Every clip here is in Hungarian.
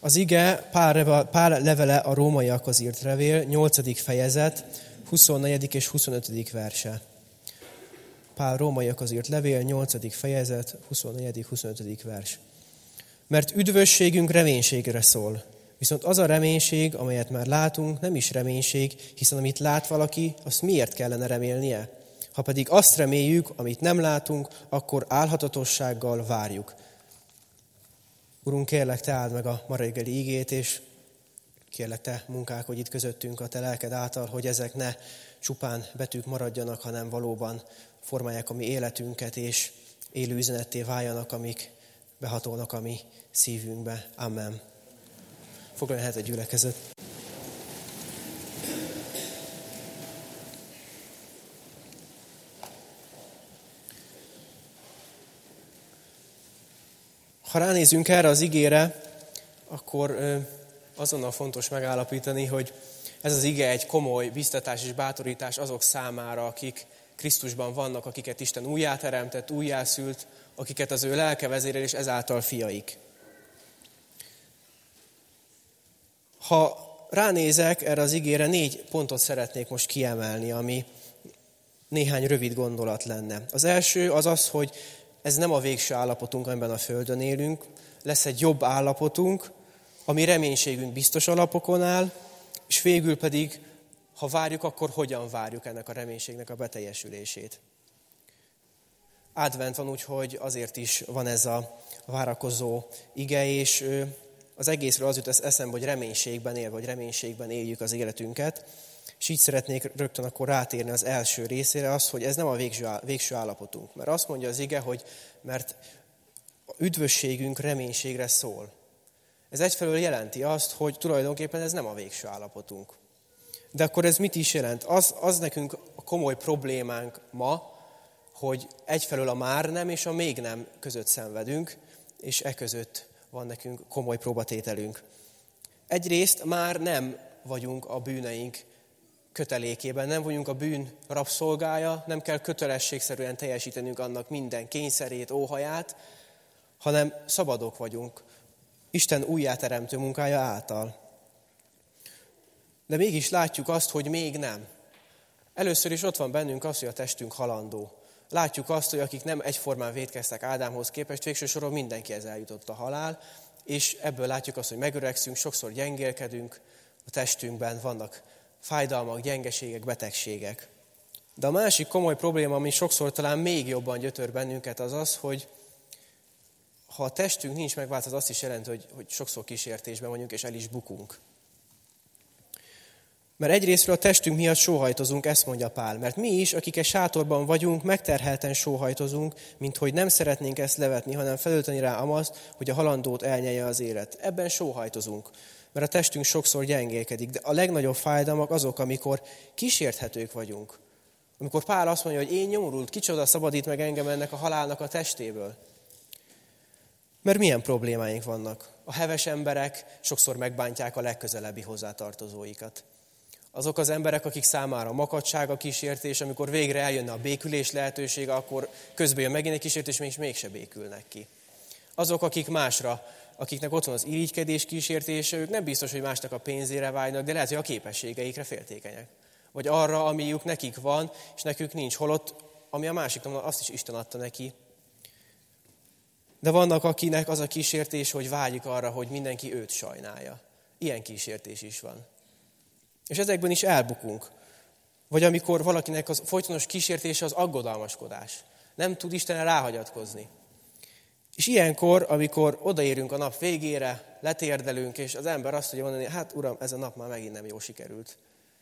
Az ige pár, pár levele a rómaiakhoz írt revél, 8. fejezet, 24. és 25. verse. Pál rómaiakhoz írt levél, 8. fejezet, 24. 25. vers. Mert üdvösségünk reménységre szól. Viszont az a reménység, amelyet már látunk, nem is reménység, hiszen amit lát valaki, azt miért kellene remélnie? Ha pedig azt reméljük, amit nem látunk, akkor álhatatossággal várjuk. Urunk, kérlek, te áld meg a ma reggeli ígét, és kérlek, te munkálkodj itt közöttünk a te lelked által, hogy ezek ne csupán betűk maradjanak, hanem valóban formálják a mi életünket, és élő üzenetté váljanak, amik behatolnak a mi szívünkbe. Amen. Foglaljon helyet a gyülekezet. Ha ránézünk erre az igére, akkor azonnal fontos megállapítani, hogy ez az ige egy komoly biztatás és bátorítás azok számára, akik Krisztusban vannak, akiket Isten újjáteremtett, újjászült, akiket az ő lelke vezérel, és ezáltal fiaik. Ha ránézek erre az igére, négy pontot szeretnék most kiemelni, ami néhány rövid gondolat lenne. Az első az az, hogy ez nem a végső állapotunk, amiben a Földön élünk, lesz egy jobb állapotunk, ami reménységünk biztos alapokon áll, és végül pedig, ha várjuk, akkor hogyan várjuk ennek a reménységnek a beteljesülését. Advent van úgy, hogy azért is van ez a várakozó ige, és az egészről az jut eszembe, hogy reménységben él, vagy reménységben éljük az életünket. És így szeretnék rögtön akkor rátérni az első részére, az, hogy ez nem a végső, állapotunk. Mert azt mondja az ige, hogy mert üdvösségünk reménységre szól. Ez egyfelől jelenti azt, hogy tulajdonképpen ez nem a végső állapotunk. De akkor ez mit is jelent? Az, az nekünk a komoly problémánk ma, hogy egyfelől a már nem és a még nem között szenvedünk, és e között van nekünk komoly próbatételünk. Egyrészt már nem vagyunk a bűneink kötelékében, nem vagyunk a bűn rabszolgája, nem kell kötelességszerűen teljesítenünk annak minden kényszerét, óhaját, hanem szabadok vagyunk Isten újjáteremtő munkája által. De mégis látjuk azt, hogy még nem. Először is ott van bennünk az, hogy a testünk halandó. Látjuk azt, hogy akik nem egyformán védkeztek Ádámhoz képest, végső soron mindenkihez eljutott a halál, és ebből látjuk azt, hogy megöregszünk, sokszor gyengélkedünk, a testünkben vannak fájdalmak, gyengeségek, betegségek. De a másik komoly probléma, ami sokszor talán még jobban gyötör bennünket, az az, hogy ha a testünk nincs megváltozva, az azt is jelenti, hogy, hogy sokszor kísértésben vagyunk, és el is bukunk. Mert egyrésztről a testünk miatt sóhajtozunk, ezt mondja Pál. Mert mi is, akik egy sátorban vagyunk, megterhelten sóhajtozunk, mint hogy nem szeretnénk ezt levetni, hanem felölteni rá amazt, hogy a halandót elnyelje az élet. Ebben sóhajtozunk, mert a testünk sokszor gyengélkedik. De a legnagyobb fájdalmak azok, amikor kísérthetők vagyunk. Amikor Pál azt mondja, hogy én nyomorult, kicsoda szabadít meg engem ennek a halálnak a testéből. Mert milyen problémáink vannak? A heves emberek sokszor megbántják a legközelebbi hozzátartozóikat. Azok az emberek, akik számára makadság a kísértés, amikor végre eljönne a békülés lehetősége, akkor közben jön megint egy kísértés, és mégse békülnek ki. Azok, akik másra, akiknek ott van az irigykedés kísértése, ők nem biztos, hogy másnak a pénzére vágynak, de lehet, hogy a képességeikre féltékenyek. Vagy arra, amiük nekik van, és nekük nincs. Holott, ami a másiknak, azt is Isten adta neki, de vannak, akinek az a kísértés, hogy vágyik arra, hogy mindenki őt sajnálja. Ilyen kísértés is van. És ezekben is elbukunk. Vagy amikor valakinek az folytonos kísértése az aggodalmaskodás. Nem tud Istenre ráhagyatkozni. És ilyenkor, amikor odaérünk a nap végére, letérdelünk, és az ember azt tudja mondani, hát uram, ez a nap már megint nem jó sikerült.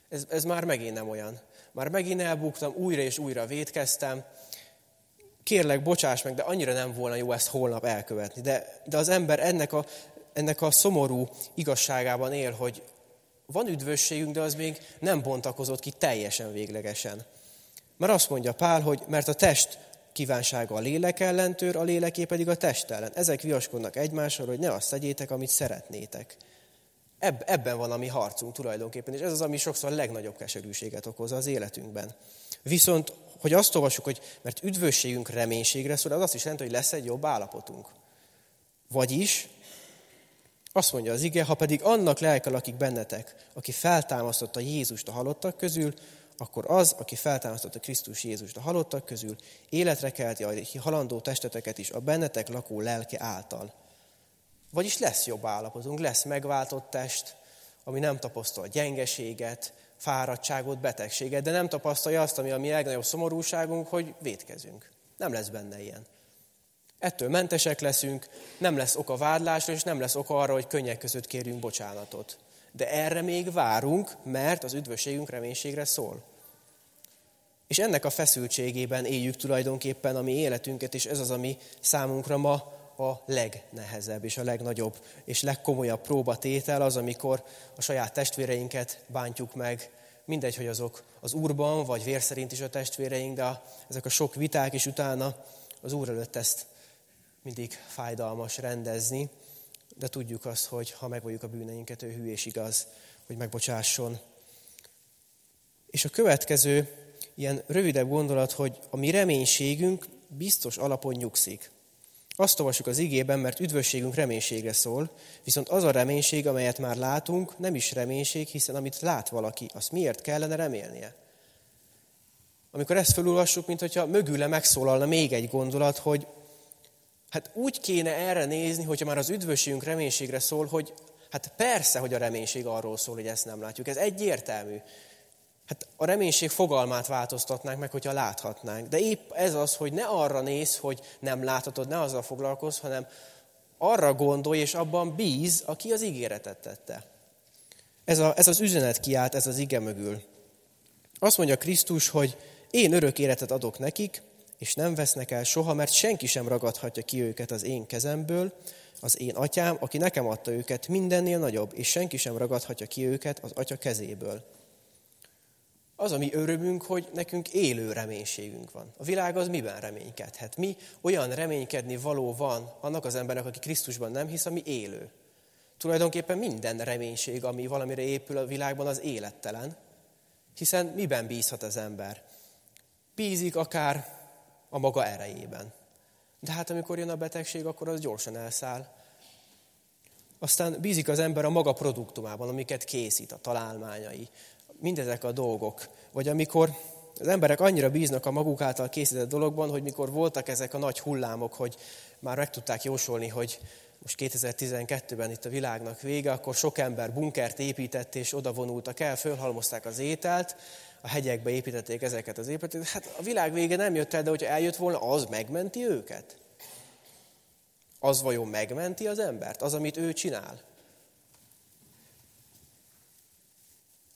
Ez, ez már megint nem olyan. Már megint elbuktam, újra és újra védkeztem, kérlek, bocsáss meg, de annyira nem volna jó ezt holnap elkövetni. De, de az ember ennek a, ennek a szomorú igazságában él, hogy van üdvösségünk, de az még nem bontakozott ki teljesen véglegesen. Mert azt mondja Pál, hogy mert a test kívánsága a lélek ellentőr, a léleké pedig a test ellen. Ezek viaskodnak egymással, hogy ne azt tegyétek, amit szeretnétek. Ebb, ebben van a mi harcunk tulajdonképpen, és ez az, ami sokszor a legnagyobb keserűséget okoz az életünkben. Viszont hogy azt olvassuk, hogy mert üdvösségünk reménységre szól, az azt is jelenti, hogy lesz egy jobb állapotunk. Vagyis Azt mondja az ige, ha pedig annak lelke lakik bennetek, aki feltámasztotta Jézust a halottak közül, akkor az, aki feltámasztotta Krisztus Jézust a halottak közül, életre kelti a halandó testeteket is a bennetek lakó lelke által. Vagyis lesz jobb állapotunk, lesz megváltott test, ami nem tapasztal gyengeséget, fáradtságot, betegséget, de nem tapasztalja azt, ami a mi legnagyobb szomorúságunk, hogy védkezünk. Nem lesz benne ilyen. Ettől mentesek leszünk, nem lesz oka vádlásra, és nem lesz oka arra, hogy könnyek között kérjünk bocsánatot. De erre még várunk, mert az üdvösségünk reménységre szól. És ennek a feszültségében éljük tulajdonképpen a mi életünket, és ez az, ami számunkra ma a legnehezebb és a legnagyobb és legkomolyabb próbatétel az, amikor a saját testvéreinket bántjuk meg, mindegy, hogy azok az Úrban, vagy vér szerint is a testvéreink, de ezek a sok viták is utána az Úr előtt ezt mindig fájdalmas rendezni, de tudjuk azt, hogy ha megvalljuk a bűneinket, ő hű és igaz, hogy megbocsásson. És a következő ilyen rövidebb gondolat, hogy a mi reménységünk biztos alapon nyugszik. Azt olvassuk az igében, mert üdvösségünk reménységre szól, viszont az a reménység, amelyet már látunk, nem is reménység, hiszen amit lát valaki, azt miért kellene remélnie? Amikor ezt felolvassuk, mint hogyha mögüle megszólalna még egy gondolat, hogy hát úgy kéne erre nézni, hogyha már az üdvösségünk reménységre szól, hogy hát persze, hogy a reménység arról szól, hogy ezt nem látjuk. Ez egyértelmű. Hát a reménység fogalmát változtatnánk meg, hogyha láthatnánk. De épp ez az, hogy ne arra néz, hogy nem láthatod, ne azzal foglalkozz, hanem arra gondolj, és abban bíz, aki az ígéretet tette. Ez, a, ez az üzenet kiállt, ez az ige mögül. Azt mondja Krisztus, hogy én örök életet adok nekik, és nem vesznek el soha, mert senki sem ragadhatja ki őket az én kezemből, az én atyám, aki nekem adta őket, mindennél nagyobb, és senki sem ragadhatja ki őket az atya kezéből. Az a mi örömünk, hogy nekünk élő reménységünk van. A világ az miben reménykedhet? Mi olyan reménykedni való van annak az embernek, aki Krisztusban nem hisz, ami élő. Tulajdonképpen minden reménység, ami valamire épül a világban, az élettelen. Hiszen miben bízhat az ember? Bízik akár a maga erejében. De hát amikor jön a betegség, akkor az gyorsan elszáll. Aztán bízik az ember a maga produktumában, amiket készít, a találmányai, mindezek a dolgok. Vagy amikor az emberek annyira bíznak a maguk által készített dologban, hogy mikor voltak ezek a nagy hullámok, hogy már meg tudták jósolni, hogy most 2012-ben itt a világnak vége, akkor sok ember bunkert épített, és oda vonultak el, fölhalmozták az ételt, a hegyekbe építették ezeket az épületeket. Hát a világ vége nem jött el, de hogyha eljött volna, az megmenti őket? Az vajon megmenti az embert? Az, amit ő csinál?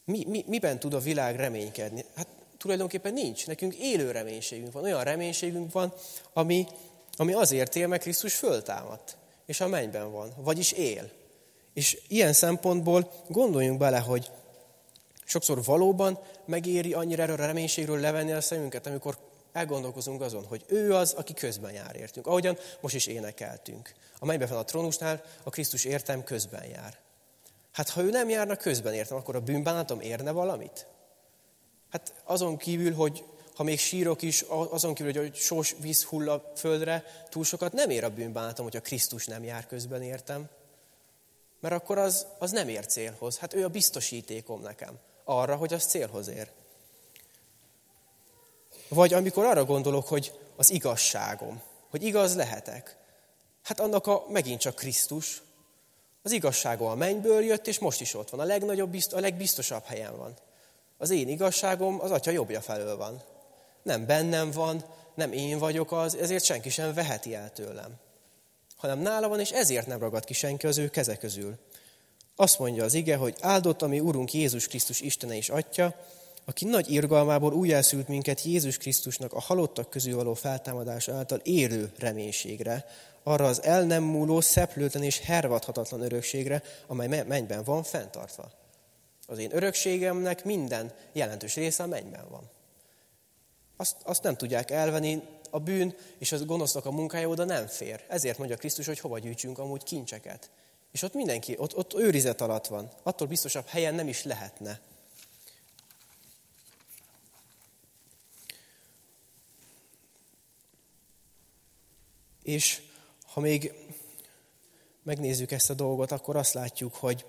Mi, mi, miben tud a világ reménykedni? Hát tulajdonképpen nincs. Nekünk élő reménységünk van. Olyan reménységünk van, ami, ami azért él, mert Krisztus föltámadt. És a mennyben van. Vagyis él. És ilyen szempontból gondoljunk bele, hogy sokszor valóban megéri annyira erről a reménységről levenni a szemünket, amikor elgondolkozunk azon, hogy ő az, aki közben jár értünk. Ahogyan most is énekeltünk. A mennyben van a trónusnál, a Krisztus értem közben jár. Hát ha ő nem járna közben értem, akkor a bűnbánatom érne valamit? Hát azon kívül, hogy ha még sírok is, azon kívül, hogy sós víz hull a földre, túl sokat nem ér a bűnbánatom, hogyha Krisztus nem jár közben értem. Mert akkor az, az nem ér célhoz. Hát ő a biztosítékom nekem arra, hogy az célhoz ér. Vagy amikor arra gondolok, hogy az igazságom, hogy igaz lehetek. Hát annak a megint csak Krisztus, az igazságom a mennyből jött, és most is ott van. A legnagyobb, a legbiztosabb helyen van. Az én igazságom az atya jobbja felől van. Nem bennem van, nem én vagyok az, ezért senki sem veheti el tőlem. Hanem nála van, és ezért nem ragad ki senki az ő keze közül. Azt mondja az ige, hogy áldott a mi Urunk Jézus Krisztus Istene és Atya, aki nagy irgalmából újjászült minket Jézus Krisztusnak a halottak közül való feltámadás által érő reménységre, arra az el nem múló, szeplőtlen és hervadhatatlan örökségre, amely mennyben van fenntartva. Az én örökségemnek minden jelentős része a mennyben van. Azt, azt nem tudják elvenni, a bűn és az gonosznak a munkája oda nem fér. Ezért mondja Krisztus, hogy hova gyűjtsünk amúgy kincseket. És ott mindenki, ott, ott őrizet alatt van. Attól biztosabb helyen nem is lehetne. És ha még megnézzük ezt a dolgot, akkor azt látjuk, hogy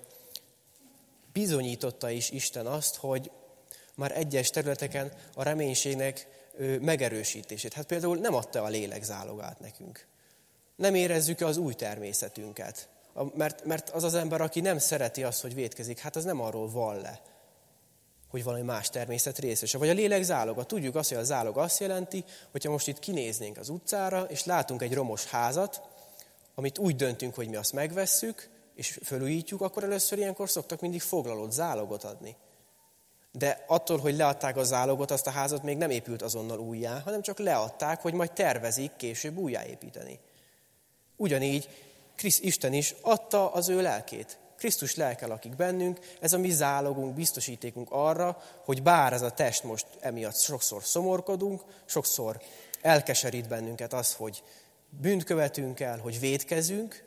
bizonyította is Isten azt, hogy már egyes területeken a reménységnek megerősítését. Hát például nem adta a lélek nekünk. Nem érezzük az új természetünket. Mert, mert az az ember, aki nem szereti azt, hogy vétkezik, hát az nem arról van le, hogy valami más természet részese. Vagy a lélek záloga. Tudjuk azt, hogy a zálog azt jelenti, hogyha most itt kinéznénk az utcára, és látunk egy romos házat, amit úgy döntünk, hogy mi azt megvesszük, és fölújítjuk, akkor először ilyenkor szoktak mindig foglalott zálogot adni. De attól, hogy leadták a zálogot, azt a házat még nem épült azonnal újjá, hanem csak leadták, hogy majd tervezik később újjáépíteni. Ugyanígy Krisz Isten is adta az ő lelkét. Krisztus lelke lakik bennünk, ez a mi zálogunk, biztosítékunk arra, hogy bár ez a test most emiatt sokszor szomorkodunk, sokszor elkeserít bennünket az, hogy bűnt követünk el, hogy védkezünk,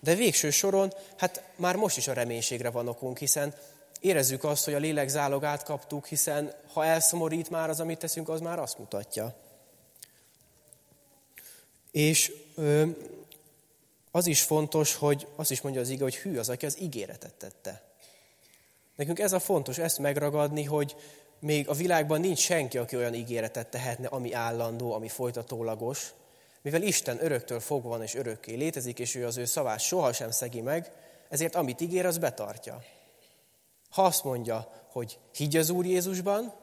de végső soron, hát már most is a reménységre van okunk, hiszen érezzük azt, hogy a lélek zálogát kaptuk, hiszen ha elszomorít már az, amit teszünk, az már azt mutatja. És az is fontos, hogy azt is mondja az ige, hogy hű az, aki az ígéretet tette. Nekünk ez a fontos, ezt megragadni, hogy még a világban nincs senki, aki olyan ígéretet tehetne, ami állandó, ami folytatólagos, mivel Isten öröktől fogva van és örökké létezik, és ő az ő szavát sohasem szegi meg, ezért amit ígér, az betartja. Ha azt mondja, hogy higgy az Úr Jézusban,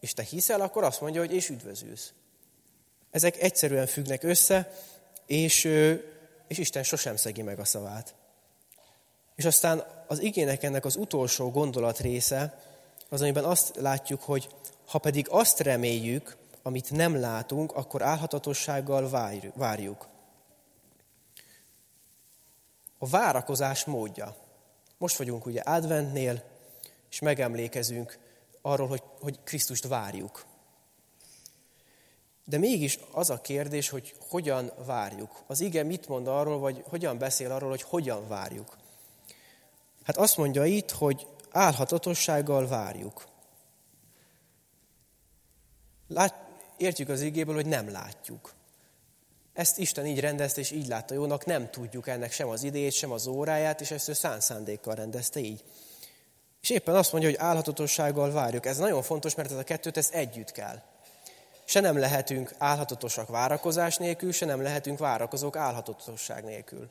és te hiszel, akkor azt mondja, hogy és üdvözülsz. Ezek egyszerűen függnek össze, és, és Isten sosem szegi meg a szavát. És aztán az igének ennek az utolsó gondolat része, az, amiben azt látjuk, hogy ha pedig azt reméljük, amit nem látunk, akkor álhatatossággal várjuk. A várakozás módja. Most vagyunk ugye adventnél, és megemlékezünk arról, hogy, hogy Krisztust várjuk. De mégis az a kérdés, hogy hogyan várjuk. Az ige mit mond arról, vagy hogyan beszél arról, hogy hogyan várjuk. Hát azt mondja itt, hogy álhatatossággal várjuk. Lát, értjük az igéből, hogy nem látjuk. Ezt Isten így rendezte, és így látta jónak, nem tudjuk ennek sem az idejét, sem az óráját, és ezt ő szán szándékkal rendezte így. És éppen azt mondja, hogy állhatatossággal várjuk. Ez nagyon fontos, mert ez a kettőt, ez együtt kell. Se nem lehetünk állhatatosak várakozás nélkül, se nem lehetünk várakozók állhatatosság nélkül.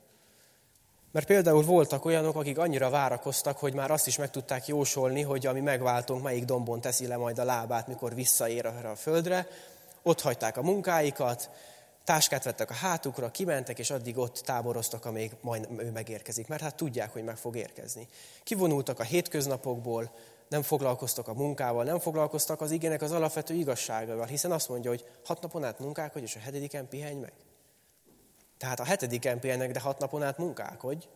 Mert például voltak olyanok, akik annyira várakoztak, hogy már azt is meg tudták jósolni, hogy ami megváltunk, melyik dombon teszi le majd a lábát, mikor visszaér erre a földre, ott hagyták a munkáikat, táskát vettek a hátukra, kimentek, és addig ott táboroztak, amíg majd ő megérkezik, mert hát tudják, hogy meg fog érkezni. Kivonultak a hétköznapokból, nem foglalkoztak a munkával, nem foglalkoztak az igének az alapvető igazságával, hiszen azt mondja, hogy hat napon át munkálkodj, és a hetediken pihenj meg. Tehát a hetediken pihennek, de hat napon át munkálkodj.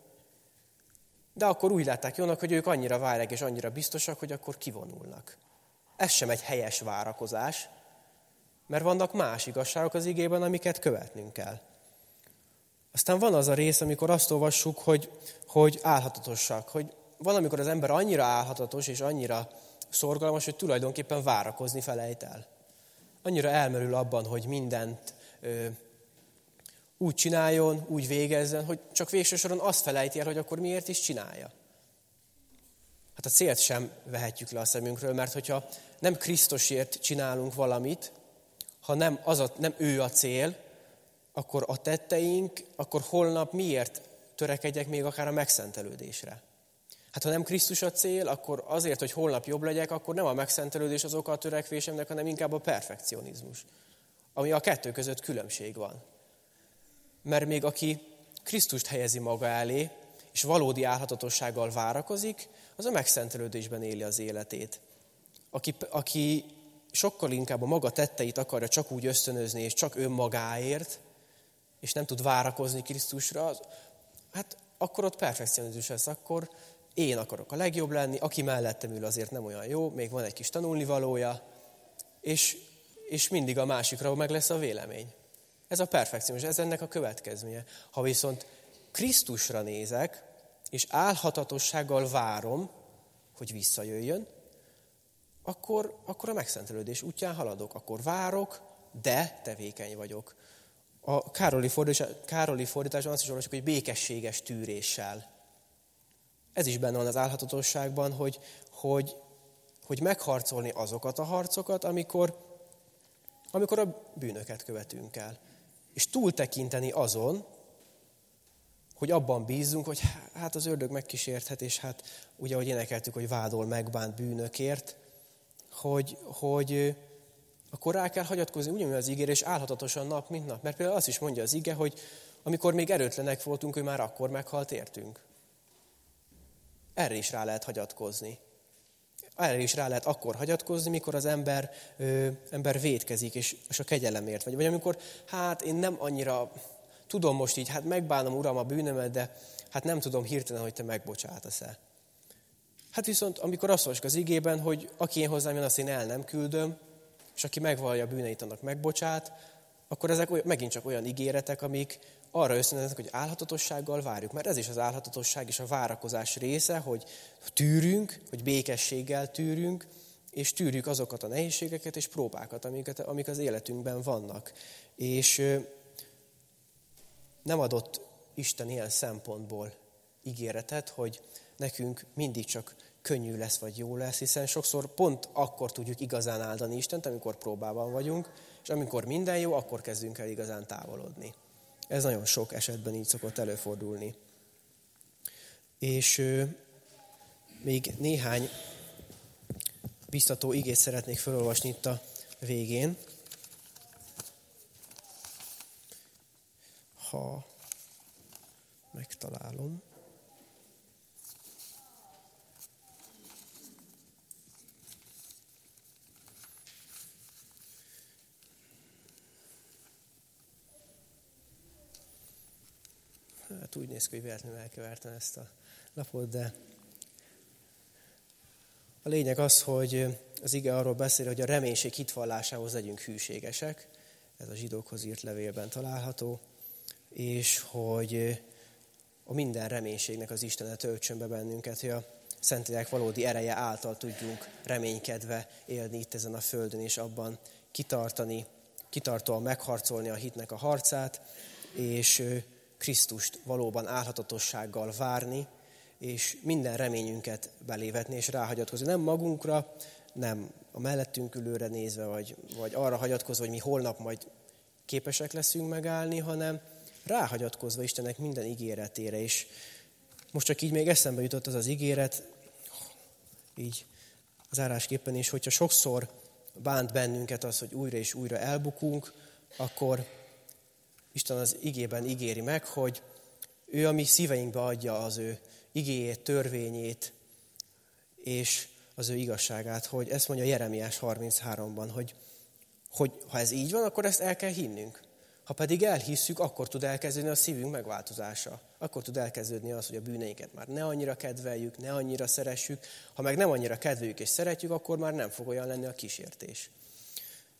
De akkor úgy látták jónak, hogy ők annyira várják és annyira biztosak, hogy akkor kivonulnak. Ez sem egy helyes várakozás, mert vannak más igazságok az igében, amiket követnünk kell. Aztán van az a rész, amikor azt olvassuk, hogy, hogy álhatatosak, hogy valamikor az ember annyira álhatatos és annyira szorgalmas, hogy tulajdonképpen várakozni felejt el. Annyira elmerül abban, hogy mindent ö, úgy csináljon, úgy végezzen, hogy csak végső soron azt felejti el, hogy akkor miért is csinálja. Hát a célt sem vehetjük le a szemünkről, mert hogyha nem Krisztusért csinálunk valamit, ha nem, az a, nem ő a cél, akkor a tetteink, akkor holnap miért törekedjek még akár a megszentelődésre? Hát ha nem Krisztus a cél, akkor azért, hogy holnap jobb legyek, akkor nem a megszentelődés az oka a törekvésemnek, hanem inkább a perfekcionizmus. Ami a kettő között különbség van. Mert még aki Krisztust helyezi maga elé, és valódi álhatatossággal várakozik, az a megszentelődésben éli az életét. Aki, aki sokkal inkább a maga tetteit akarja csak úgy ösztönözni, és csak önmagáért, és nem tud várakozni Krisztusra, az, hát akkor ott perfekcionizmus lesz, akkor én akarok a legjobb lenni, aki mellettem ül azért nem olyan jó, még van egy kis tanulnivalója, és, és mindig a másikra meg lesz a vélemény. Ez a perfekcionizmus, ez ennek a következménye. Ha viszont Krisztusra nézek, és álhatatossággal várom, hogy visszajöjjön, akkor, akkor a megszentelődés útján haladok. Akkor várok, de tevékeny vagyok. A Károli, fordítás, Károli fordításban azt is olvasjuk, hogy békességes tűréssel. Ez is benne van az álhatatosságban, hogy, hogy, hogy megharcolni azokat a harcokat, amikor, amikor a bűnöket követünk el. És túltekinteni azon, hogy abban bízunk, hogy hát az ördög megkísérthet, és hát ugye, ahogy énekeltük, hogy vádol, megbánt bűnökért, hogy, hogy akkor rá kell hagyatkozni ugyanúgy az ígére, és állhatatosan nap, mint nap. Mert például azt is mondja az ige, hogy amikor még erőtlenek voltunk, hogy már akkor meghalt értünk. Erre is rá lehet hagyatkozni. Erre is rá lehet akkor hagyatkozni, mikor az ember, ö, ember védkezik, és, és a kegyelemért vagy. Vagy amikor, hát én nem annyira tudom most így, hát megbánom, Uram, a bűnömet, de hát nem tudom hirtelen, hogy te megbocsátasz-e. Hát viszont, amikor azt olvasok az igében, hogy aki én hozzám jön, azt én el nem küldöm, és aki megvallja a bűneit, annak megbocsát, akkor ezek olyan, megint csak olyan ígéretek, amik arra összenezenek, hogy álhatatossággal várjuk. Mert ez is az álhatatosság és a várakozás része, hogy tűrünk, hogy békességgel tűrünk, és tűrjük azokat a nehézségeket és próbákat, amiket, amik az életünkben vannak. És nem adott Isten ilyen szempontból ígéretet, hogy nekünk mindig csak könnyű lesz, vagy jó lesz, hiszen sokszor pont akkor tudjuk igazán áldani Istent, amikor próbában vagyunk, és amikor minden jó, akkor kezdünk el igazán távolodni. Ez nagyon sok esetben így szokott előfordulni. És ö, még néhány biztató igét szeretnék felolvasni itt a végén. Ha megtalálom. Hát úgy néz ki, hogy véletlenül elkevertem ezt a lapot, de a lényeg az, hogy az ige arról beszél, hogy a reménység hitvallásához legyünk hűségesek. Ez a zsidókhoz írt levélben található. És hogy a minden reménységnek az Istenet töltsön be bennünket, hogy a Szentlélek valódi ereje által tudjunk reménykedve élni itt ezen a földön, és abban kitartani, kitartóan megharcolni a hitnek a harcát, és Krisztust valóban álhatatossággal várni, és minden reményünket belévetni és ráhagyatkozni. Nem magunkra, nem a mellettünk ülőre nézve, vagy, vagy arra hagyatkozva, hogy mi holnap majd képesek leszünk megállni, hanem ráhagyatkozva Istennek minden ígéretére. És most csak így még eszembe jutott az az ígéret, így zárásképpen is, hogyha sokszor bánt bennünket az, hogy újra és újra elbukunk, akkor Isten az igében ígéri meg, hogy ő a mi szíveinkbe adja az ő igéjét, törvényét, és az ő igazságát, hogy ezt mondja Jeremiás 33-ban, hogy, hogy ha ez így van, akkor ezt el kell hinnünk. Ha pedig elhisszük, akkor tud elkezdődni a szívünk megváltozása. Akkor tud elkezdődni az, hogy a bűneinket már ne annyira kedveljük, ne annyira szeressük. Ha meg nem annyira kedveljük és szeretjük, akkor már nem fog olyan lenni a kísértés.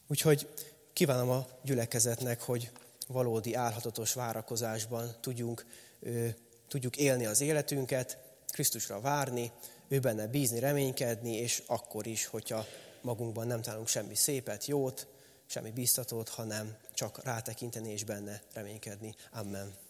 Úgyhogy kívánom a gyülekezetnek, hogy valódi álhatatos várakozásban tudjunk, tudjuk élni az életünket, Krisztusra várni, ő benne bízni, reménykedni, és akkor is, hogyha magunkban nem találunk semmi szépet, jót, semmi biztatót, hanem csak rátekinteni és benne reménykedni. Amen.